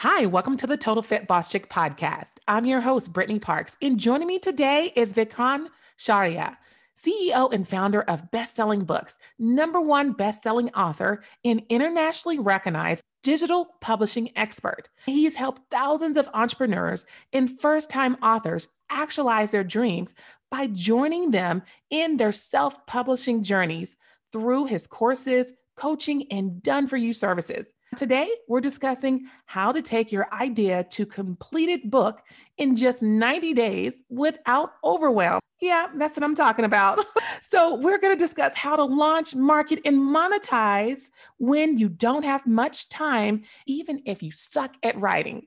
Hi, welcome to the Total Fit Boss Chick podcast. I'm your host, Brittany Parks, and joining me today is Vikrant Shaurya, CEO and founder of Best Selling Books, number one best-selling author, and internationally recognized digital publishing expert. He's helped thousands of entrepreneurs and first-time authors actualize their dreams by joining them in their self-publishing journeys through his courses, coaching, and done for you services. Today, we're discussing how to take your idea to completed book in just 90 days without overwhelm. Yeah, that's what I'm talking about. so, we're going to discuss how to launch, market, and monetize when you don't have much time, even if you suck at writing.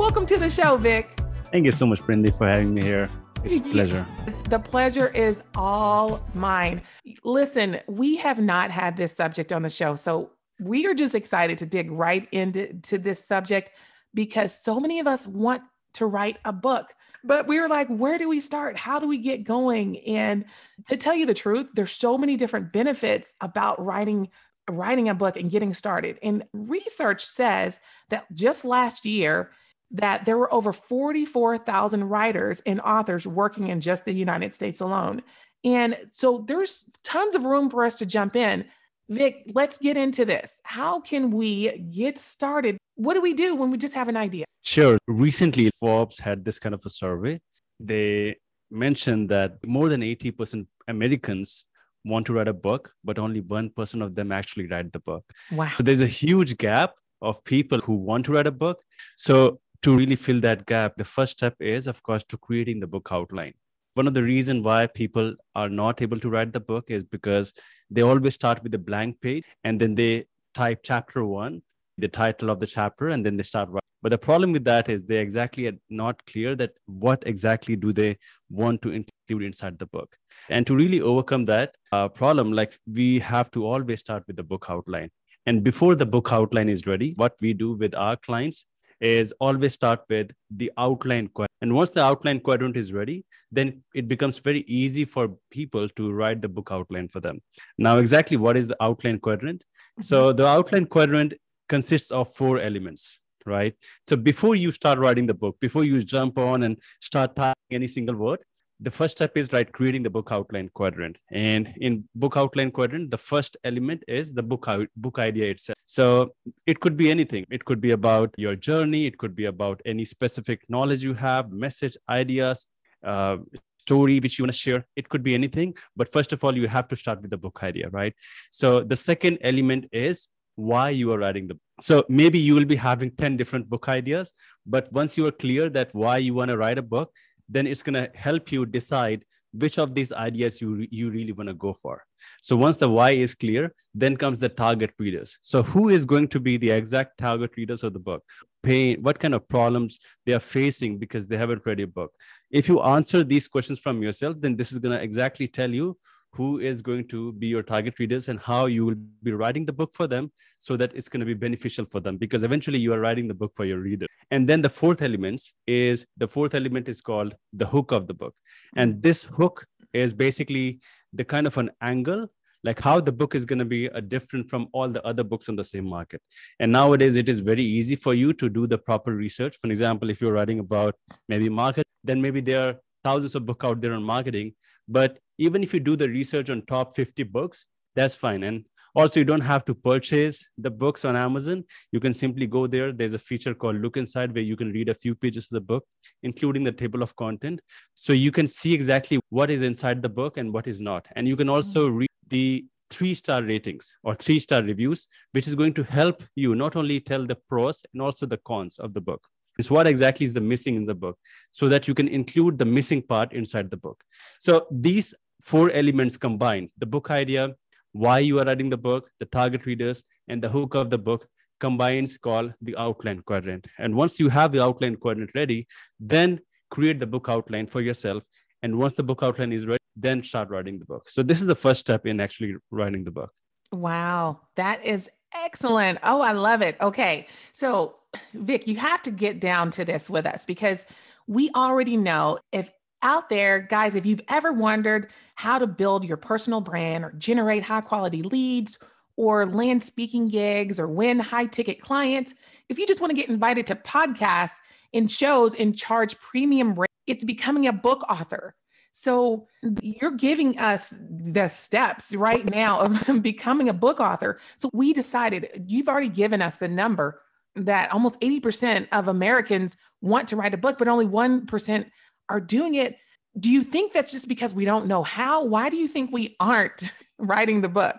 Welcome to the show, Vic. Thank you so much, Brindy, for having me here. It's a pleasure. The pleasure is all mine. Listen, we have not had this subject on the show, so we are just excited to dig right into to this subject because so many of us want to write a book. But we were like, where do we start? How do we get going? And to tell you the truth, there's so many different benefits about writing writing a book and getting started. And research says that just last year, that there were over 44,000 writers and authors working in just the United States alone. And so there's tons of room for us to jump in. Vic, let's get into this. How can we get started? What do we do when we just have an idea? Sure. Recently, Forbes had this kind of a survey. They mentioned that more than 80% Americans want to write a book, but only 1% of them actually write the book. Wow. So there's a huge gap of people who want to write a book. So to really fill that gap, the first step is, of course, to creating the book outline. One of the reason why people are not able to write the book is because they always start with a blank page and then they type chapter one, the title of the chapter, and then they start writing. But the problem with that is they exactly are not clear that what exactly do they want to include inside the book. And to really overcome that uh, problem, like we have to always start with the book outline. And before the book outline is ready, what we do with our clients is always start with the outline quadrant. And once the outline quadrant is ready, then it becomes very easy for people to write the book outline for them. Now, exactly what is the outline quadrant? Mm-hmm. So the outline quadrant consists of four elements, right? So before you start writing the book, before you jump on and start typing any single word, the first step is right creating the book outline quadrant. And in book outline quadrant the first element is the book out, book idea itself. So it could be anything. It could be about your journey. It could be about any specific knowledge you have message ideas uh, story which you want to share. It could be anything. But first of all you have to start with the book idea right? So the second element is why you are writing the book. So maybe you will be having 10 different book ideas, but once you are clear that why you want to write a book, then it's going to help you decide which of these ideas you you really want to go for. So once the why is clear then comes the target readers. So who is going to be the exact target readers of the book? Pain what kind of problems they are facing because they haven't read your book? If you answer these questions from yourself then this is going to exactly tell you who is going to be your target readers and how you will be writing the book for them so that it's going to be beneficial for them because eventually you are writing the book for your reader. And then the fourth element is the fourth element is called the hook of the book. And hmm. this hook is basically the kind of an angle like how the book is going to be a different from all the other books on the same market. And nowadays it is very easy for you to do the proper research. For example if you're writing about maybe market then maybe there are thousands of books out there on marketing but even if you do the research on top 50 books that's fine and Also, you don't have to purchase the books on Amazon. You can simply go there. There's a feature called Look Inside where you can read a few pages of the book, including the table of content. So you can see exactly what is inside the book and what is not. And you can also mm-hmm. read the three star ratings or three star reviews, which is going to help you not only tell the pros and also the cons of the book. Is what exactly is the missing in the book so that you can include the missing part inside the book. So these four elements combined the book idea, why you are writing the book, the target readers, and the hook of the book combines called the outline quadrant. And once you have the outline quadrant ready, then create the book outline for yourself. And once the book outline is ready, then start writing the book. So this is the first step in actually writing the book. Wow, that is excellent. Oh, I love it. Okay. So, Vic, you have to get down to this with us because we already know if out there, guys, if you've ever wondered how to build your personal brand or generate high quality leads or land speaking gigs or win high ticket clients, if you just want to get invited to podcasts and shows and charge premium rate, it's becoming a book author. So you're giving us the steps right now of becoming a book author. So we decided you've already given us the number that almost 80% of Americans want to write a book, but only 1% are doing it. Do you think that's just because we don't know how? Why do you think we aren't writing the book?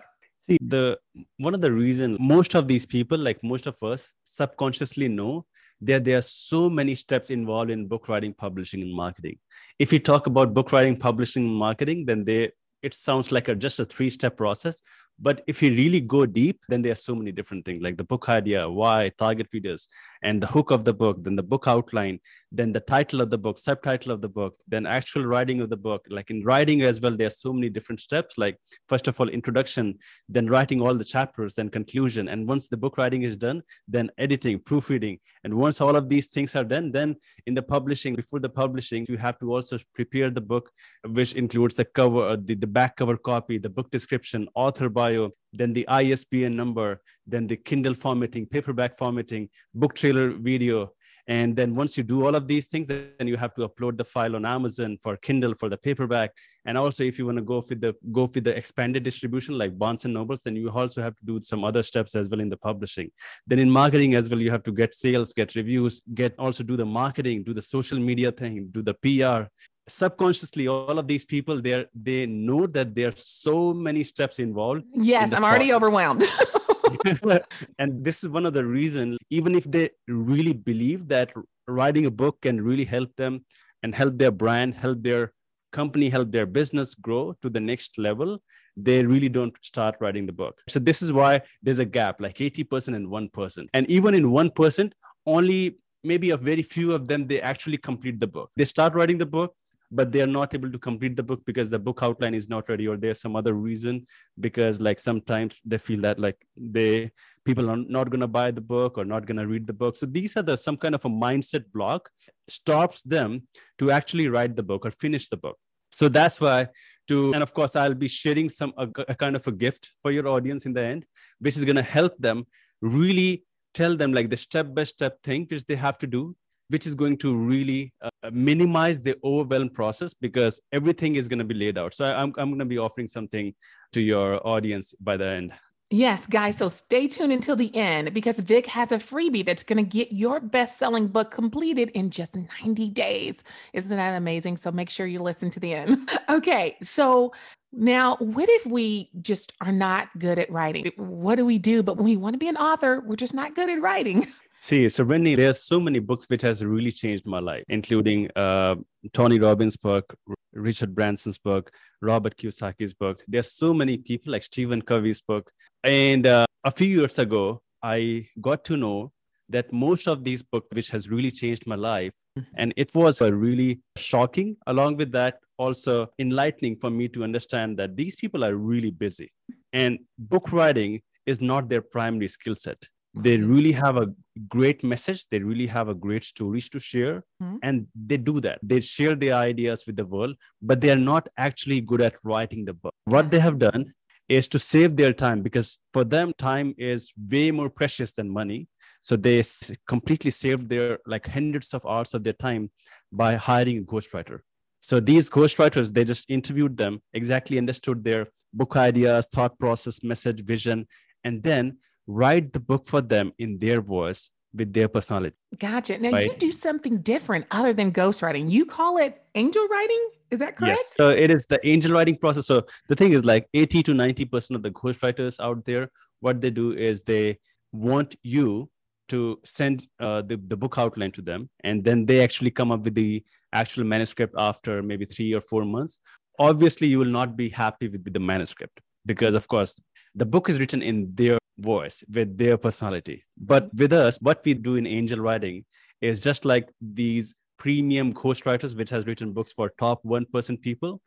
See, the one of the reason most of these people, like most of us, subconsciously know that there are so many steps involved in book writing, publishing, and marketing. If you talk about book writing, publishing, and marketing, then they it sounds like a just a three-step process but if you really go deep, then there are so many different things like the book idea, why, target readers, and the hook of the book, then the book outline, then the title of the book, subtitle of the book, then actual writing of the book. Like in writing as well, there are so many different steps. Like, first of all, introduction, then writing all the chapters, then conclusion. And once the book writing is done, then editing, proofreading. And once all of these things are done, then in the publishing, before the publishing, you have to also prepare the book, which includes the cover, uh, the, the back cover copy, the book description, author then the ISBN number, then the Kindle formatting, paperback formatting, book trailer video. And then once you do all of these things, then you have to upload the file on Amazon for Kindle for the paperback. And also, if you want to go with the go with the expanded distribution like Barnes and Nobles, then you also have to do some other steps as well in the publishing. Then in marketing as well, you have to get sales, get reviews, get also do the marketing, do the social media thing, do the PR, subconsciously all of these people they they know that there are so many steps involved yes in i'm already overwhelmed. And this is one of the reasons even if they really believe that writing a book can really help them and help their brand help their company help their business grow to the next level they really don't start writing the book. So this is why there's a gap like 80% and 1% and even in 1% only maybe a very few of them they actually complete the book. They start writing the book but they are not able to complete the book because the book outline is not ready or there's some other reason because like sometimes they feel that like they people are not going to buy the book or not going to read the book. So these are the some kind of a mindset block stops them to actually write the book or finish the book. So that's why to and of course i'll be sharing some a, a kind of a gift for your audience in the end which is going to help them really tell them like the step by step thing which they have to do which is going to really uh, minimize the overwhelm process because everything is going to be laid out. So I'm, I'm going to be offering something to your audience by the end. Yes, guys. So stay tuned until the end because Vic has a freebie that's going to get your best selling book completed in just 90 days. Isn't that amazing? So make sure you listen to the end. okay. So now, what if we just are not good at writing? What do we do? But when we want to be an author, we're just not good at writing. See, so Brittany, there's so many books which has really changed my life, including uh, Tony Robbins' book, Richard Branson's book, Robert Kiyosaki's book. There's so many people like Stephen Covey's book. And uh, a few years ago, I got to know that most of these books, which has really changed my life, mm-hmm. and it was a really shocking. Along with that, also enlightening for me to understand that these people are really busy, and book writing is not their primary skill set they really have a great message. They really have a great stories to share. Mm-hmm. and they do that. They share their ideas with the world but they are not actually good at writing the book. What they have done is to save their time because for them time is way more precious than money. So they completely saved their like hundreds of hours of their time by hiring a ghostwriter. So these ghostwriters they just interviewed them exactly understood their book ideas, thought process, message, vision, and then write the book for them in their voice with their personality. Gotcha. Now right? you do something different other than ghostwriting. You call it angel writing. Is that correct? Yes. So it is the angel writing process. So the thing is like 80 to 90% of the ghostwriters out there, what they do is they want you to send uh, the, the book outline to them. And then they actually come up with the actual manuscript after maybe three or four months. Obviously, you will not be happy with the manuscript because, of course, the book is written in their voice with their personality. But with us, what we do in angel writing is just like these premium ghostwriters, which has written books for top 1% people.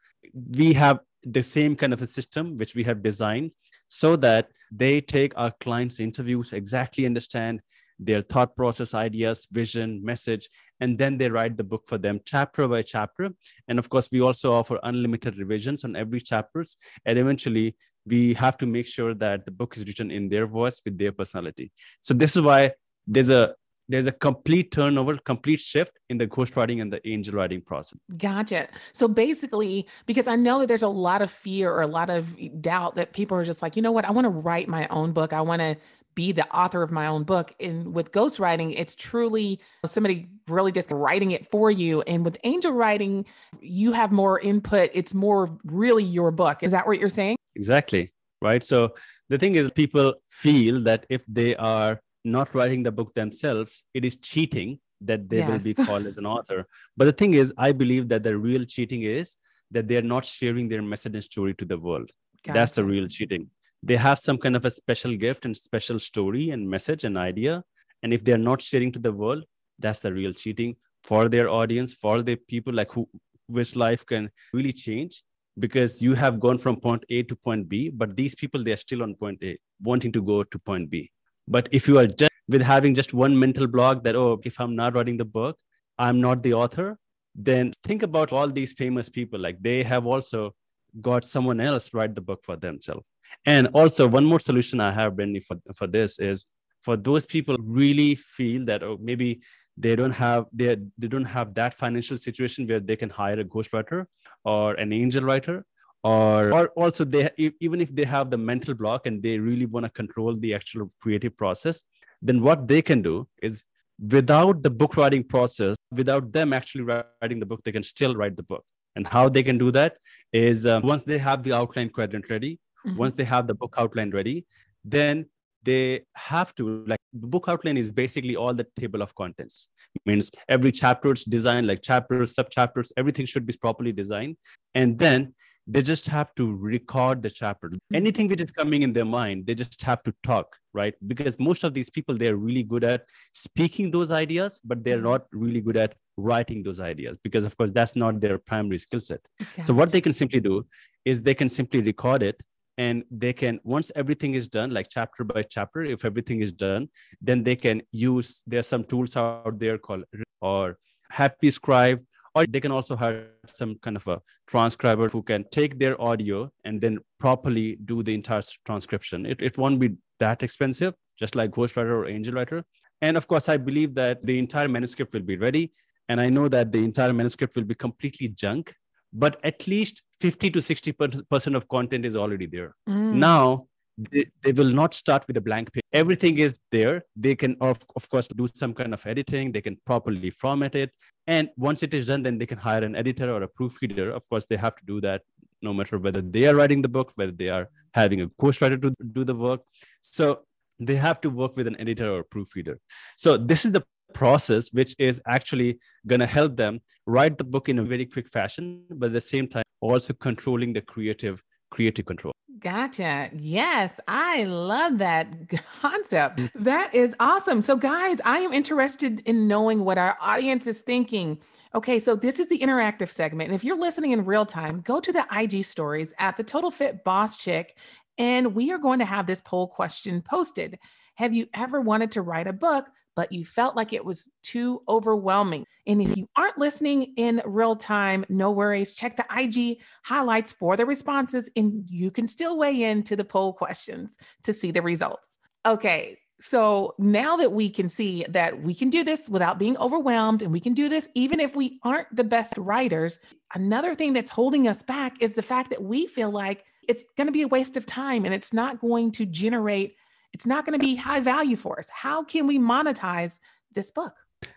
We have the same kind of a system which we have designed so that they take our clients' interviews, exactly understand their thought process, ideas, vision, message, and then they write the book for them chapter by chapter. And of course, we also offer unlimited revisions on every chapters. And eventually, we have to make sure that the book is written in their voice with their personality. So this is why there's a there's a complete turnover, complete shift in the ghostwriting and the angel writing process. Gotcha. So basically, because I know that there's a lot of fear or a lot of doubt that people are just like, you know what, I want to write my own book. I want to be the author of my own book. And with ghostwriting, it's truly somebody really just writing it for you. And with angel writing, you have more input. It's more really your book. Is that what you're saying? Exactly. Right. So the thing is, people feel that if they are not writing the book themselves, it is cheating that they yes. will be called as an author. But the thing is, I believe that the real cheating is that they're not sharing their message and story to the world. Gotcha. That's the real cheating they have some kind of a special gift and special story and message and idea and if they're not sharing to the world that's the real cheating for their audience for the people like who which life can really change because you have gone from point a to point b but these people they're still on point a wanting to go to point b. But if you are just with having just one mental block that oh if i'm not writing the book i'm not the author then think about all these famous people. Like they have also got someone else write the book for themselves. And also, one more solution I have, Benny, for, for this is for those people really feel that oh, maybe they don't have they, they don't have that financial situation where they can hire a ghostwriter or an angel writer or, or also they even if they have the mental block and they really want to control the actual creative process then what they can do is without the book writing process without them actually writing the book they can still write the book and how they can do that is uh, once they have the outline quadrant ready Mm-hmm. Once they have the book outline ready, then they have to like the book outline is basically all the table of contents it means every chapter is designed like chapters sub chapters everything should be properly designed and then they just have to record the chapter mm-hmm. anything which is coming in their mind they just have to talk right because most of these people they're really good at speaking those ideas but they're mm-hmm. not really good at writing those ideas because of course that's not their primary skill set okay. so what they can simply do is they can simply record it and they can once everything is done like chapter by chapter if everything is done then they can use there's some tools out there called or happy scribe or they can also have some kind of a transcriber who can take their audio and then properly do the entire transcription. It, it won't be that expensive just like ghostwriter or angel writer. And of course i believe that the entire manuscript will be ready. And i know that the entire manuscript will be completely junk but at least 50 to 60 percent of content is already there. Mm. now they, they, will not start with a blank page. Everything is there. They can of, of course do some kind of editing. They can properly format it. And once it is done then they can hire an editor or a proofreader. Of course they have to do that no matter whether they are writing the book whether they are having a ghostwriter to do the work. So they have to work with an editor or proofreader. So this is the process which is actually going to help them write the book in a very quick fashion but at the same time also controlling the creative creative control Gotcha. Yes, I love that concept. Mm. That is awesome. So, guys, I am interested in knowing what our audience is thinking. Okay, so this is the interactive segment. And if you're listening in real time, go to the IG stories at the Total Fit Boss Chick, and we are going to have this poll question posted. Have you ever wanted to write a book, but you felt like it was too overwhelming. And if you aren't listening in real time, no worries. Check the IG highlights for the responses, and you can still weigh in to the poll questions to see the results. Okay, so now that we can see that we can do this without being overwhelmed and we can do this even if we aren't the best writers, another thing that's holding us back is the fact that we feel like it's going to be a waste of time and it's not going to generate, it's not going to be high value for us. How can we monetize this book?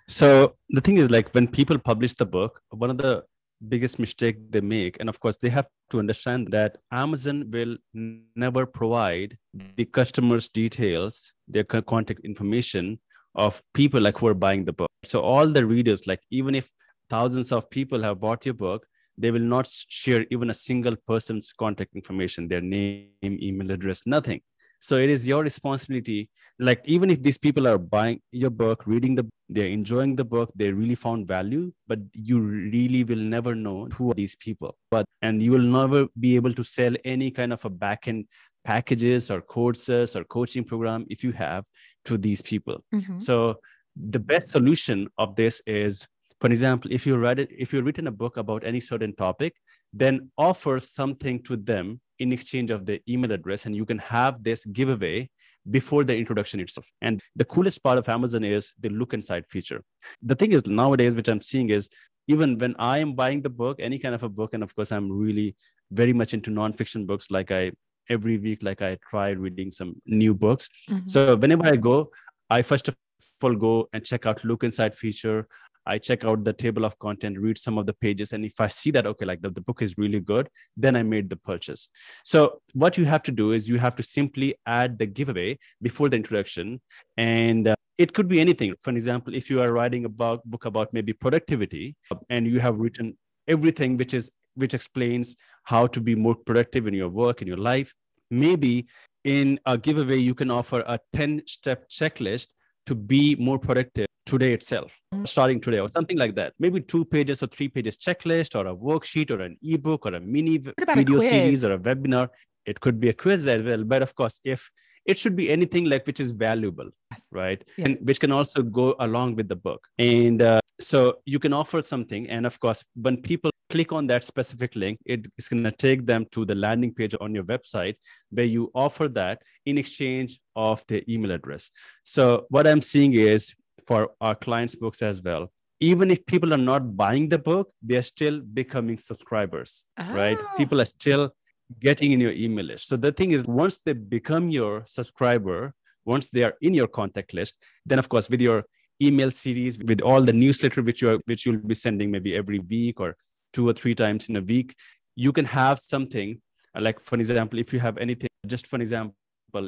So the thing is, like when people publish the book, one of the biggest mistake they make and of course they have to understand that amazon will never provide the customers details their contact information of people like who are buying the book so all the readers like even if thousands of people have bought your book they will not share even a single person's contact information their name email address nothing so it is your responsibility. Like even if these people are buying your book reading the they're enjoying the book they really found value but you really will never know who are these people. But and you will never be able to sell any kind of a backend packages or courses or coaching program if you have to these people. Mm-hmm. so the best solution of this is for example if you read it if you've written a book about any certain topic then offer something to them in exchange of the email address and you can have this giveaway before the introduction itself. And the coolest part of amazon is the look inside feature. The thing is nowadays which i'm seeing is even when i am buying the book any kind of a book and of course i'm really very much into nonfiction books like i every week like i try reading some new books. Mm-hmm. so whenever i go i first of all go and check out look inside feature I check out the table of content, read some of the pages. And if I see that, okay, like the, the book is really good, then I made the purchase. So what you have to do is you have to simply add the giveaway before the introduction. And uh, it could be anything. For example, if you are writing a book about maybe productivity and you have written everything which is which explains how to be more productive in your work in your life maybe in a giveaway you can offer a 10 step checklist to be more productive today itself, mm-hmm. starting today, or something like that. Maybe two pages or three pages checklist, or a worksheet, or an ebook, or a mini video a series, or a webinar. It could be a quiz as well. But of course, if it should be anything like which is valuable, right? Yeah. And which can also go along with the book. And uh, so you can offer something. And of course, when people click on that specific link, it's going to take them to the landing page on your website where you offer that in exchange of the email address. So what I'm seeing is for our clients' books as well. Even if people are not buying the book, they're still becoming subscribers, oh. right? Ah. People are still getting in your email list. So the thing is, once they become your subscriber, once they are in your contact list, then of course, with your email series, with all the newsletter which you are, which you'll be sending maybe every week or two or three times in a week, you can have something like, for example, if you have anything, just for example,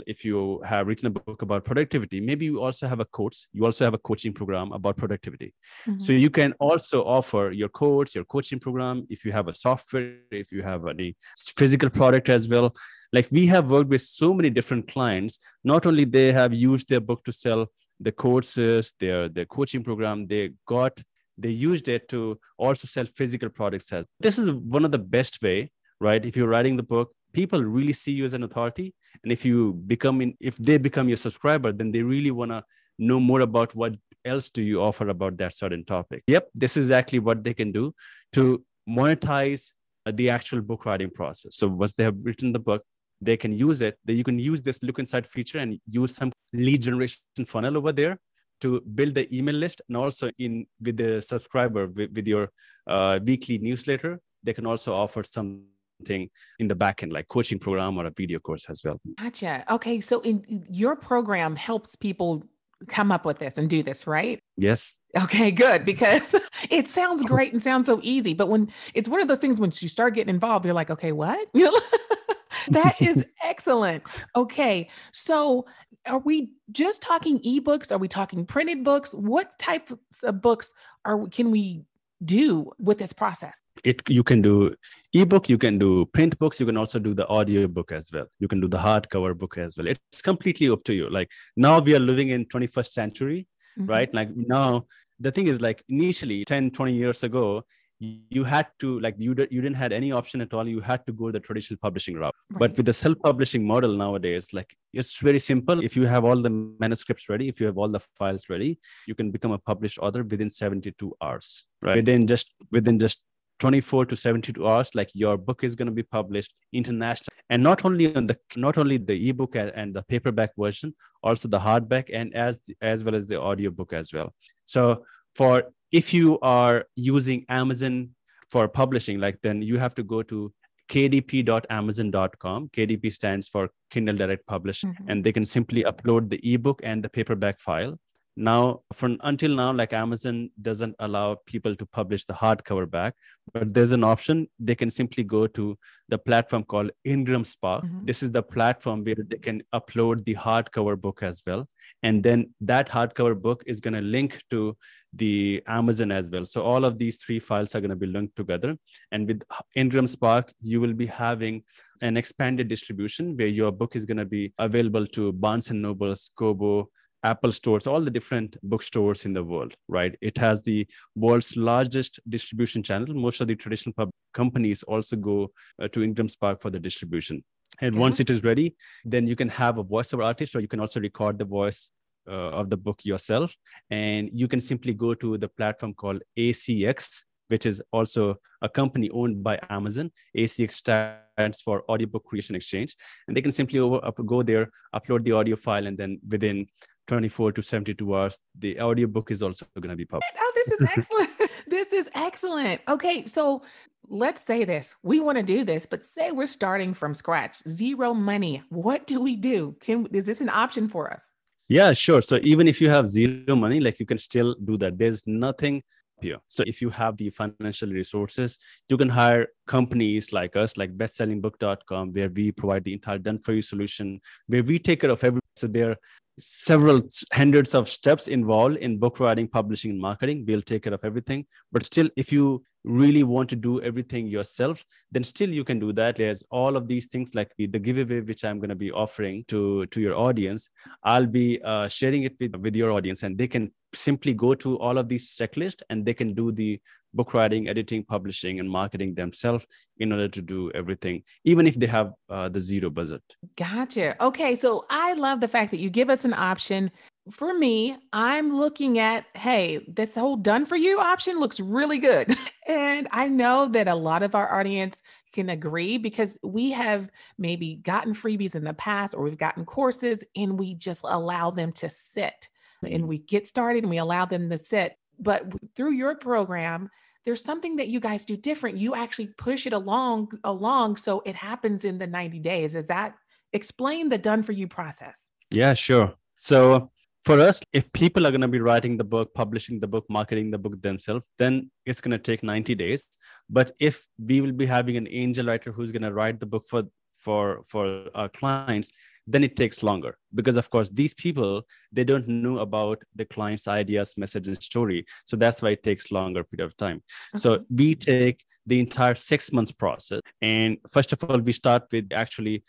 if you have written a book about productivity maybe you also have a course you also have a coaching program about productivity. Mm-hmm. so you can also offer your course your coaching program if you have a software if you have any physical product as well. Like we have worked with so many different clients. Not only they have used their book to sell the courses their their coaching program they got they used it to also sell physical products as this is one of the best way right? If you're writing the book people really see you as an authority. And if you become in if they become your subscriber then they really want to know more about what else do you offer about that certain topic. Yep this is exactly what they can do to monetize the actual book writing process. So once they have written the book they can use it. That you can use this look inside feature and use some lead generation funnel over there to build the email list. And also in with the subscriber with, with your uh, weekly newsletter they can also offer some thing in the back end, like coaching program or a video course as well. Gotcha. Okay. So in your program helps people come up with this and do this, right? Yes. Okay, good. Because it sounds great and sounds so easy. But when it's one of those things when you start getting involved, you're like, okay, what? that is excellent. Okay. So are we just talking ebooks? Are we talking printed books? What type of books are can we do with this process? It you can do ebook, you can do print books, you can also do the audio book as well. You can do the hardcover book as well. It's completely up to you. Like now we are living in 21st century, mm-hmm. right? Like now the thing is like initially 10 20 years ago you had to like you, you didn't had any option at all. You had to go the traditional publishing route. Right. but with the self-publishing model nowadays like it's very simple. If you have all the manuscripts ready if you have all the files ready you can become a published author within 72 hours right? Within just within just 24 to 72 hours like your book is going to be published international and not only on the not only the ebook and the paperback version also the hardback and as as well as the audio book as well. So for if you are using Amazon for publishing, like then you have to go to kdp.amazon.com. KDP stands for Kindle Direct Publish, mm-hmm. and they can simply upload the ebook and the paperback file now from until now like amazon doesn't allow people to publish the hardcover back but there's an option. They can simply go to the platform called ingram spark. Mm-hmm. this is the platform where they can upload the hardcover book as well. And then that hardcover book is going to link to the amazon as well. So all of these three files are going to be linked together. And with ingram spark you will be having an expanded distribution where your book is going to be available to barnes and nobles kobo Apple stores, all the different bookstores in the world, right? It has the world's largest distribution channel. Most of the traditional pub companies also go uh, to Ingram Spark for the distribution. And yeah. once it is ready, then you can have a voiceover artist, or you can also record the voice uh, of the book yourself. And you can simply go to the platform called ACX, which is also a company owned by Amazon. ACX stands for Audiobook Creation Exchange. And they can simply over, up, go there, upload the audio file, and then within 24 to 72 hours. The audiobook is also going to be published. Oh, this is excellent. this is excellent. Okay, so let's say this. We want to do this, but say we're starting from scratch, zero money. What do we do? Can is this an option for us? Yeah, sure. So even if you have zero money, like you can still do that. There's nothing here. So if you have the financial resources, you can hire companies like us, like bestsellingbook.com, where we provide the entire done for you solution, where we take care of every. So there several hundreds of steps involved in book writing, publishing, and marketing. We'll take care of everything. But still, if you really want to do everything yourself, then still you can do that. There's all of these things like the, the giveaway, which I'm going to be offering to, to your audience. I'll be uh, sharing it with, with your audience, and they can simply go to all of these checklists and they can do the book writing, editing, publishing, and marketing themselves in order to do everything, even if they have uh, the zero budget. Gotcha. Okay. So I love the fact that you give us an option. For me, I'm looking at, hey, this whole done for you option looks really good. and I know that a lot of our audience can agree because we have maybe gotten freebies in the past or we've gotten courses and we just allow them to sit and we get started and we allow them to sit. But through your program there's something that you guys do different. You actually push it along along so it happens in the 90 days. Is that explain the done for you process. Yeah sure. So for us if people are going to be writing the book publishing the book marketing the book themselves then it's going to take 90 days. But if we will be having an angel writer who's going to write the book for for for our clients then it takes longer. Because of course these people they don't know about the client's ideas message and story. So that's why it takes longer period of time. Okay. so we take the entire six months process and first of all we start with actually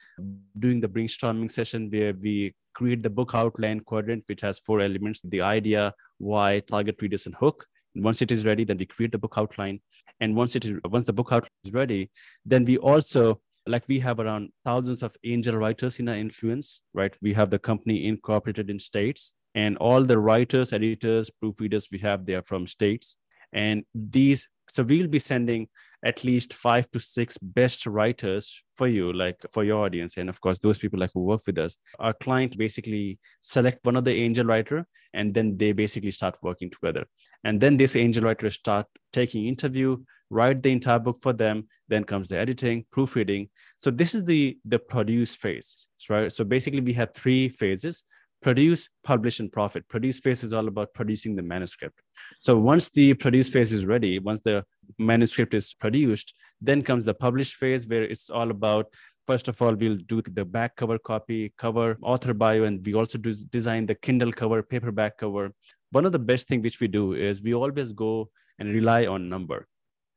doing the brainstorming session where we create the book outline quadrant which has four elements the idea why target readers and hook once it is ready then we create the book outline and once it is once the book outline is ready then we also like we have around thousands of angel writers in our influence, right? We have the company incorporated in states, and all the writers, editors, proofreaders we have there from states. And these, so we'll be sending at least five to six best writers for you, like for your audience. And of course, those people like who work with us. Our client basically select one of the angel writer, and then they basically start working together. And then this angel writer start taking interview, write the entire book for them then comes the editing proofreading so this is the the produce phase right so basically we have three phases produce publish and profit. Produce phase is all about producing the manuscript. So once the produce phase is ready once the manuscript is produced then comes the publish phase where it's all about first of all we'll do the back cover copy cover author bio and we also do design the kindle cover paperback cover. One of the best thing which we do is we always go and rely on number.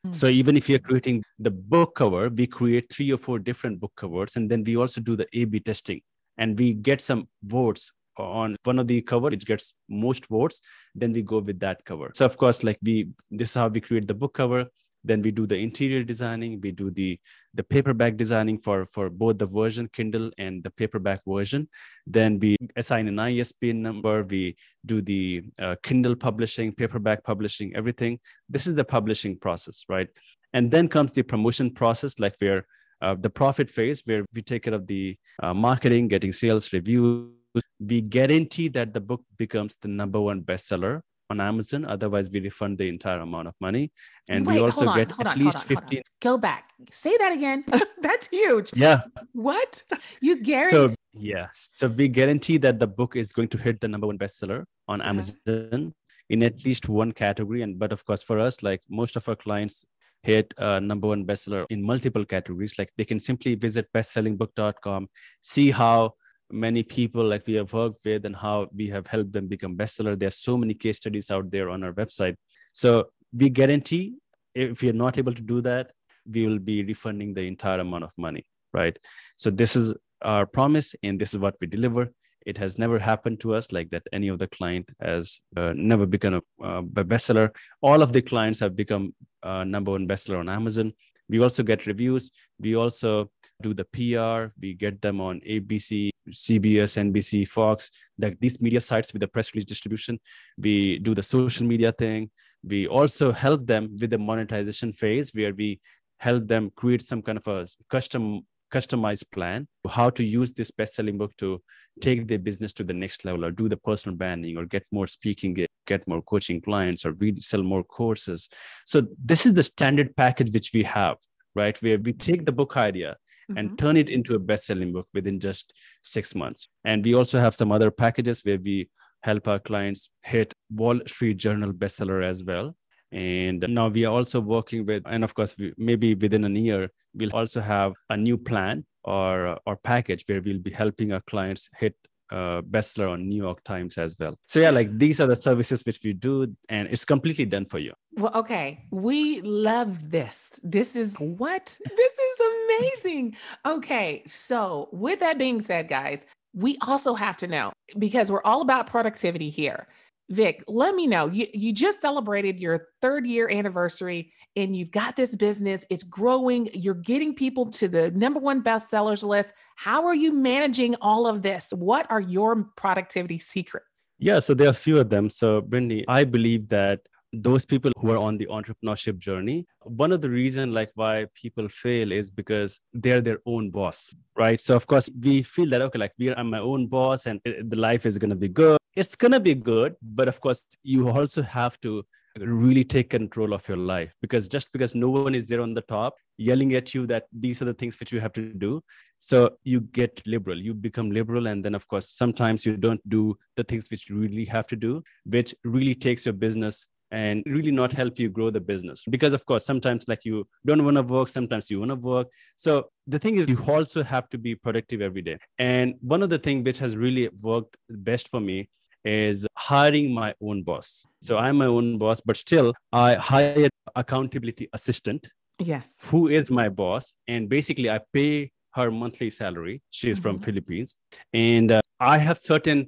Hmm. So even if you're creating the book cover, we create three or four different book covers, and then we also do the A/B testing, and we get some votes on one of the cover which gets most votes then we go with that cover. So of course like we this is how we create the book cover. Then we do the interior designing. We do the the paperback designing for for both the version kindle and the paperback version. Then we assign an isbn number. We do the uh, kindle publishing paperback publishing everything. This is the publishing process right? And then comes the promotion process like where uh, the profit phase where we take care of the uh, marketing getting sales reviews we guarantee that the book becomes the number one bestseller on Amazon. Otherwise, we refund the entire amount of money. And Wait, we also on, get at on, least on, hold on. 15. Go back. Say that again. That's huge. Yeah. What? You guarantee? So, yeah. So we guarantee that the book is going to hit the number one bestseller on Uh-huh. Amazon in at least one category. And but of course, for us, like most of our clients hit uh, number one bestseller in multiple categories. Like they can simply visit bestsellingbook.com, see how many people like we have worked with and how we have helped them become bestseller. There's so many case studies out there on our website. So we guarantee if you're not able to do that, we will be refunding the entire amount of money, right? So this is our promise, and this is what we deliver. It has never happened to us like that. Any of the client has uh, never become a uh, bestseller. All of the clients have become uh, number one bestseller on Amazon. We also get reviews. We also do the PR. We get them on ABC, CBS, NBC, Fox, like these media sites with the press release distribution. We do the social media thing. We also help them with the monetization phase where we help them create some kind of a custom customized plan how to use this best-selling book to take their business to the next level or do the personal branding or get more speaking get more coaching clients or really sell more courses so this is the standard package which we have right where we take the book idea and Mhm. turn it into a best-selling book within just six months. And we also have some other packages where we help our clients hit wall street journal bestseller as well. And now we are also working with and of course we, maybe within a year we'll also have a new plan or or package where we'll be helping our clients hit uh, bestseller on new york times as well. So yeah like these are the services which we do and it's completely done for you Well, okay. We love this. This is what? This is amazing. Okay. So, with that being said, guys, we also have to know because we're all about productivity here. Vic, let me know. You, you just celebrated your third year anniversary and you've got this business. It's growing. You're getting people to the number one bestsellers list. How are you managing all of this? What are your productivity secrets? Yeah, so there are a few of them. So, Brindy, I believe that those people who are on the entrepreneurship journey, one of the reason like why people fail is because they're their own boss, right? So, of course, we feel that okay, like we are I'm my own boss, and the life is gonna be good. It's gonna be good, but of course, you also have to really take control of your life because just because no one is there on the top yelling at you that these are the things which you have to do so you get liberal you become liberal and then of course sometimes you don't do the things which you really have to do which really takes your business and really not help you grow the business. Because of course sometimes like you don't want to work sometimes you want to work. So the thing is you also have to be productive every day. And one of the things which has really worked best for me is hiring my own boss. So i'm my own boss but still i hire accountability assistant Yes. who is my boss. And basically i pay her monthly salary. She is from philippines. And uh, i have certain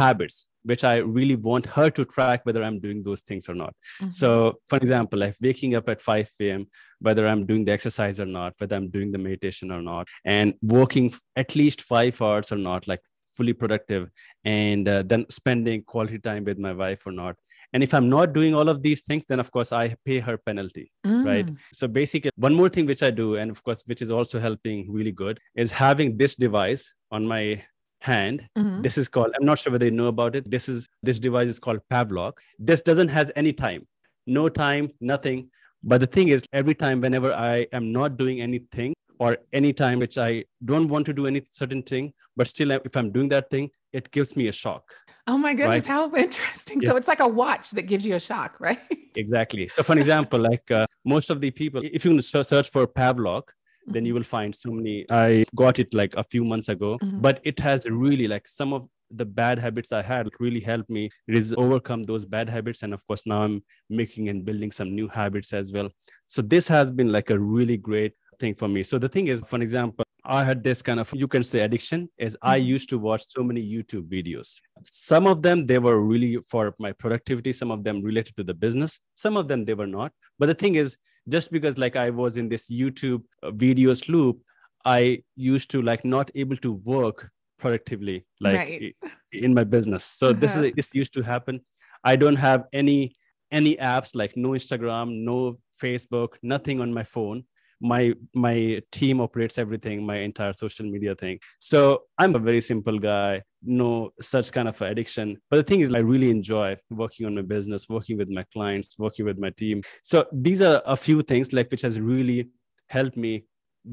habits which i really want her to track whether i'm doing those things or not Mhm. so for example like waking up at 5 a.m whether i'm doing the exercise or not whether i'm doing the meditation or not and working at least five hours or not like fully productive and uh, then spending quality time with my wife or not and if i'm not doing all of these things then of course i pay her penalty right Mm. so basically one more thing which i do and of course which is also helping really good is having this device on my hand Mhm. this is called i'm not sure whether you know about it this is this device is called pavlok this doesn't has any time no time nothing but the thing is every time whenever i am not doing anything or any time which i don't want to do any certain thing but still if i'm doing that thing it gives me a shock Oh my goodness, Right. how interesting. Yeah. So it's like a watch that gives you a shock, right? exactly so for example like uh, most of the people if you search for pavlok then you will find so many. I got it like a few months ago Mhm. but it has really like some of the bad habits i had really helped me res- overcome those bad habits and of course now i'm making and building some new habits as well. So this has been like a really great thing for me. So the thing is for example i had this kind of you can say addiction is i Mhm. used to watch so many youtube videos. Some of them they were really for my productivity. Some of them related to the business. Some of them they were not. But the thing is just because like i was in this youtube uh, videos loop i used to like not able to work productively like Right. in my business. So this Uh-huh. is this used to happen. I don't have any any apps like no instagram no facebook nothing on my phone my my team operates everything my entire social media thing. So i'm a very simple guy no such kind of addiction. But the thing is i really enjoy working on my business working with my clients working with my team. So these are a few things like which has really helped me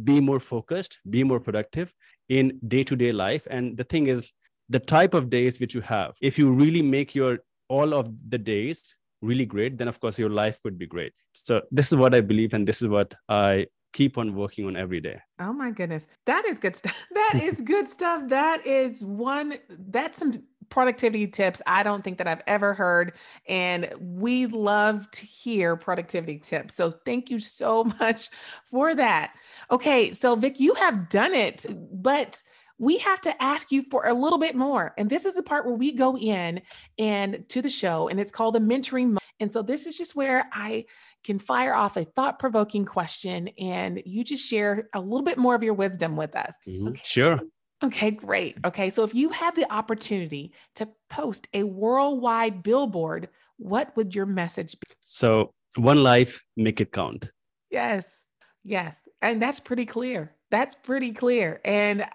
be more focused be more productive in day-to-day life. And the thing is the type of days which you have if you really make your all of the days really great then of course your life could be great. So this is what i believe and this is what i keep on working on every day oh my goodness that is good stuff that is good stuff that is one that's some productivity tips I don't think that I've ever heard. And we love to hear productivity tips. So thank you so much for that. Okay. So, Vic, you have done it, but we have to ask you for a little bit more. And this is the part where we go in and to the show, and it's called the mentoring. And so this is just where I can fire off a thought provoking question and you just share a little bit more of your wisdom with us. Mm-hmm. Okay. Sure. Okay, great. Okay, so if you had the opportunity to post a worldwide billboard, what would your message be? So, one life, make it count. Yes, yes. And that's pretty clear. That's pretty clear. And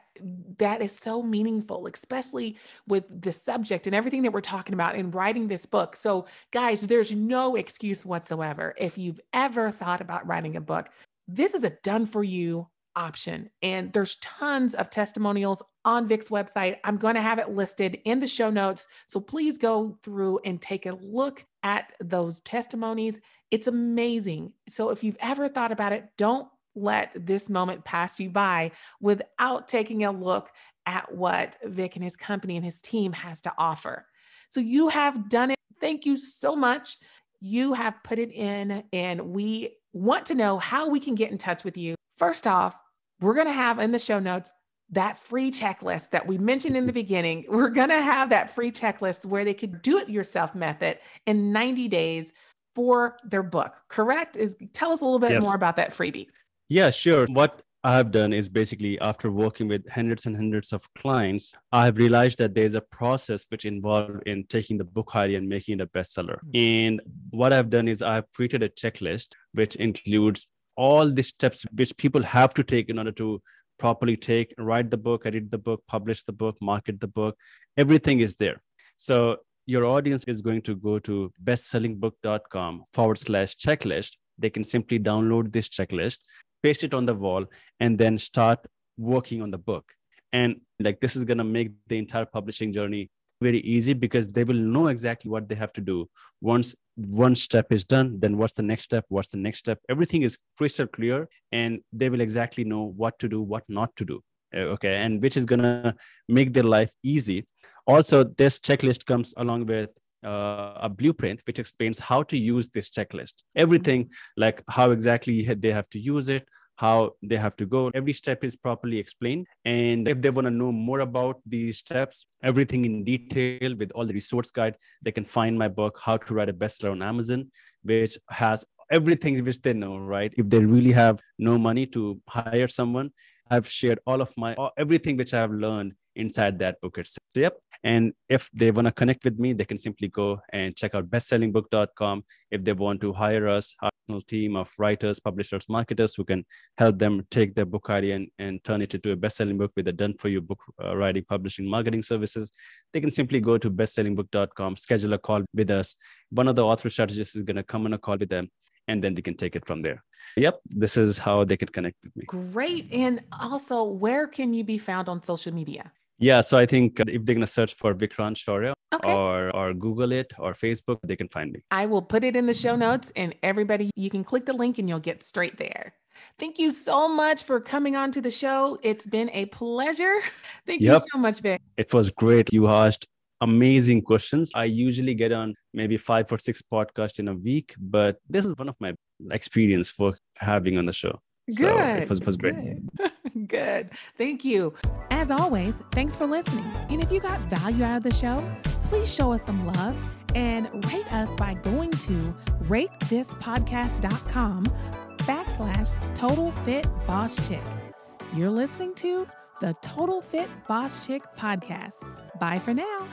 that is so meaningful, especially with the subject and everything that we're talking about in writing this book. So, guys, there's no excuse whatsoever. If you've ever thought about writing a book, this is a done for you option. And there's tons of testimonials on Vic's website. I'm going to have it listed in the show notes. So please go through and take a look at those testimonies. It's amazing. So if you've ever thought about it, don't let this moment pass you by without taking a look at what Vic and his company and his team has to offer. So you have done it. Thank you so much. You have put it in, and we want to know how we can get in touch with you. First off, we're going to have in the show notes that free checklist that we mentioned in the beginning. We're going to have that free checklist where they could do it yourself method in 90 days for their book. Correct? Is tell us a little bit yes. more about that freebie. Yeah, sure. What I've done is basically after working with hundreds and hundreds of clients, I've realized that there's a process which involved in taking the book idea and making it a bestseller. And what I've done is I've created a checklist which includes all the steps which people have to take in order to properly take, write the book, edit the book, publish the book, market the book. Everything is there. So your audience is going to go to bestsellingbook.com forward slash checklist. They can simply download this checklist paste it on the wall, and then start working on the book. And like this is going to make the entire publishing journey very easy because they will know exactly what they have to do. Once one step is done, then what's the next step? What's the next step? Everything is crystal clear, and they will exactly know what to do, what not to do. Uh, okay. And which is going to make their life easy. Also, this checklist comes along with uh, a blueprint which explains how to use this checklist everything like how exactly they have to use it how they have to go every step is properly explained and if they want to know more about these steps everything in detail with all the resource guide they can find my book how to write a bestseller on amazon which has everything which they know right if they really have no money to hire someone i've shared all of my everything which i have learned inside that book itself. So, yep. And if they want to connect with me, they can simply go and check out bestsellingbook.com. If they want to hire us, our team of writers, publishers, marketers who can help them take their book idea and, and turn it into a best-selling book with a done-for-you book uh, writing, publishing, marketing services, they can simply go to bestsellingbook.com, schedule a call with us. One of the author strategists is going to come on a call with them and then they can take it from there. Yep, this is how they can connect with me. Great. And also, where can you be found on social media? Yeah, so I think uh, if they're going to search for Vikrant Shaurya okay. or, or Google it or Facebook, they can find me. I will put it in the show notes and everybody, you can click the link and you'll get straight there. Thank you so much for coming on to the show. It's been a pleasure. Thank yep. you so much, Vic. It was great. You asked amazing questions. I usually get on maybe five or six podcasts in a week, but this is one of my experience for having on the show. Good. So it was, it was great. Good. Thank you. As always, thanks for listening. And if you got value out of the show, please show us some love and rate us by going to ratethispodcast.com backslash total fit boss chick. You're listening to the Total Fit Boss Chick podcast. Bye for now.